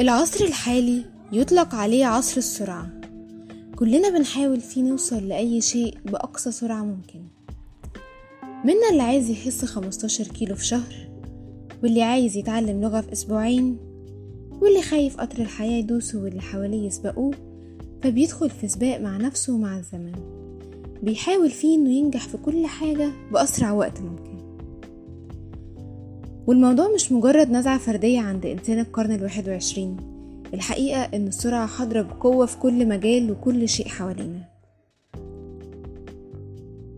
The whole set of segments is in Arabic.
العصر الحالي يطلق عليه عصر السرعة. كلنا بنحاول فيه نوصل لأي شيء بأقصى سرعة ممكن. منا اللي عايز يخس 15 كيلو في شهر واللي عايز يتعلم لغة في أسبوعين واللي خايف قطر الحياة يدوسه واللي حواليه يسبقوه فبيدخل في سباق مع نفسه ومع الزمن. بيحاول فيه إنه ينجح في كل حاجة بأسرع وقت ممكن. والموضوع مش مجرد نزعة فردية عند إنسان القرن الواحد وعشرين. الحقيقة إن السرعة حاضرة بقوة في كل مجال وكل شيء حوالينا.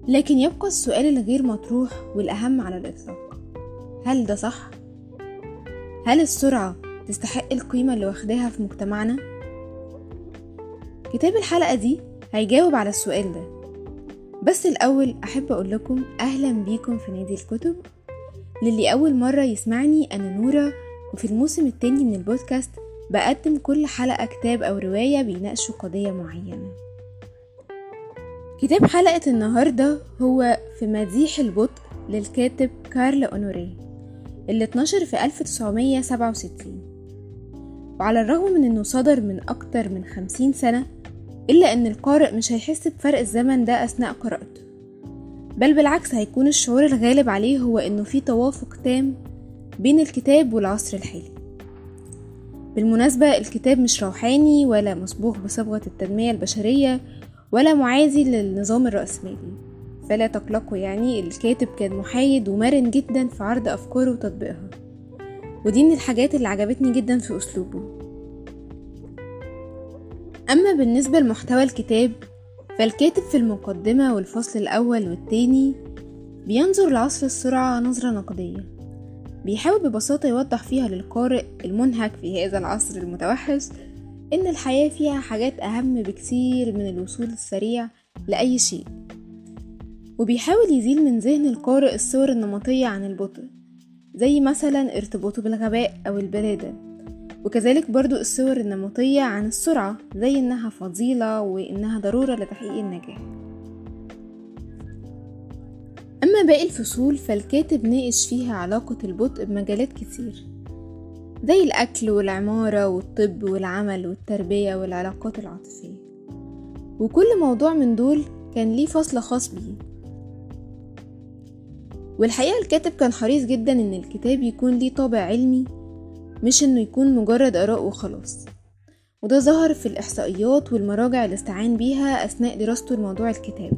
لكن يبقى السؤال الغير مطروح والأهم على الإطلاق. هل ده صح؟ هل السرعة تستحق القيمة اللي واخداها في مجتمعنا؟ كتاب الحلقة دي هيجاوب على السؤال ده. بس الأول أحب أقول لكم أهلا بيكم في نادي الكتب. للي أول مرة يسمعني أنا نورة وفي الموسم التاني من البودكاست بقدم كل حلقة كتاب أو رواية بيناقشوا قضية معينة. كتاب حلقة النهاردة هو في مديح البطء للكاتب كارل أونوري اللي اتنشر في 1967 وعلى الرغم من إنه صدر من أكتر من خمسين سنة إلا إن القارئ مش هيحس بفرق الزمن ده أثناء قراءته. بل بالعكس هيكون الشعور الغالب عليه هو إنه في توافق تام بين الكتاب والعصر الحالي. بالمناسبة الكتاب مش روحاني ولا مصبوغ بصبغة التنمية البشرية ولا معازي للنظام الرأسمالي. فلا تقلقوا يعني الكاتب كان محايد ومرن جدا في عرض أفكاره وتطبيقها. ودي من الحاجات اللي عجبتني جدا في أسلوبه. أما بالنسبة لمحتوى الكتاب فالكاتب في المقدمة والفصل الأول والتاني بينظر لعصر السرعة نظرة نقدية. بيحاول ببساطة يوضح فيها للقارئ المنهك في هذا العصر المتوحش إن الحياة فيها حاجات أهم بكثير من الوصول السريع لأي شيء. وبيحاول يزيل من ذهن القارئ الصور النمطية عن البطء زي مثلا ارتباطه بالغباء أو البلادة. وكذلك برضو الصور النمطية عن السرعة زي إنها فضيلة وإنها ضرورة لتحقيق النجاح. أما باقي الفصول فالكاتب ناقش فيها علاقة البطء بمجالات كتير زي الأكل والعمارة والطب والعمل والتربية والعلاقات العاطفية. وكل موضوع من دول كان ليه فصل خاص بيه. والحقيقة الكاتب كان حريص جدا إن الكتاب يكون ليه طابع علمي مش إنه يكون مجرد آراء وخلاص. وده ظهر في الإحصائيات والمراجع اللي استعان بيها أثناء دراسته لموضوع الكتاب.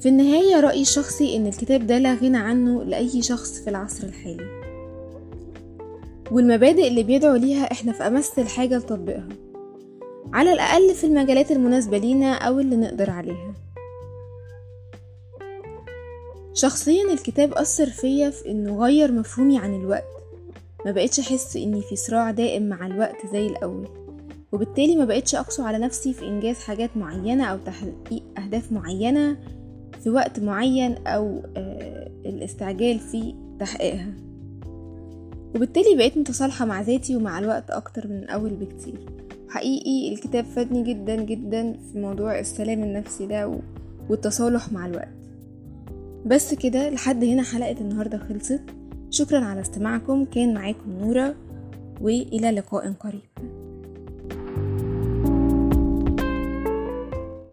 في النهاية رأيي الشخصي إن الكتاب ده لا غنى عنه لأي شخص في العصر الحالي. والمبادئ اللي بيدعو ليها إحنا في أمس الحاجة لتطبيقها. على الأقل في المجالات المناسبة لينا أو اللي نقدر عليها. شخصيا الكتاب أثر فيا في إنه غير مفهومي عن الوقت. ما بقتش أحس إني في صراع دائم مع الوقت زي الأول وبالتالي ما بقتش أقسو على نفسي في إنجاز حاجات معينة أو تحقيق أهداف معينة في وقت معين أو آه الاستعجال في تحقيقها. وبالتالي بقيت متصالحة مع ذاتي ومع الوقت أكتر من الأول بكتير. حقيقي الكتاب فادني جدا جدا في موضوع السلام النفسي ده والتصالح مع الوقت. بس كده لحد هنا حلقة النهاردة خلصت. شكرا على استماعكم. كان معاكم نورة وإلى لقاء قريب.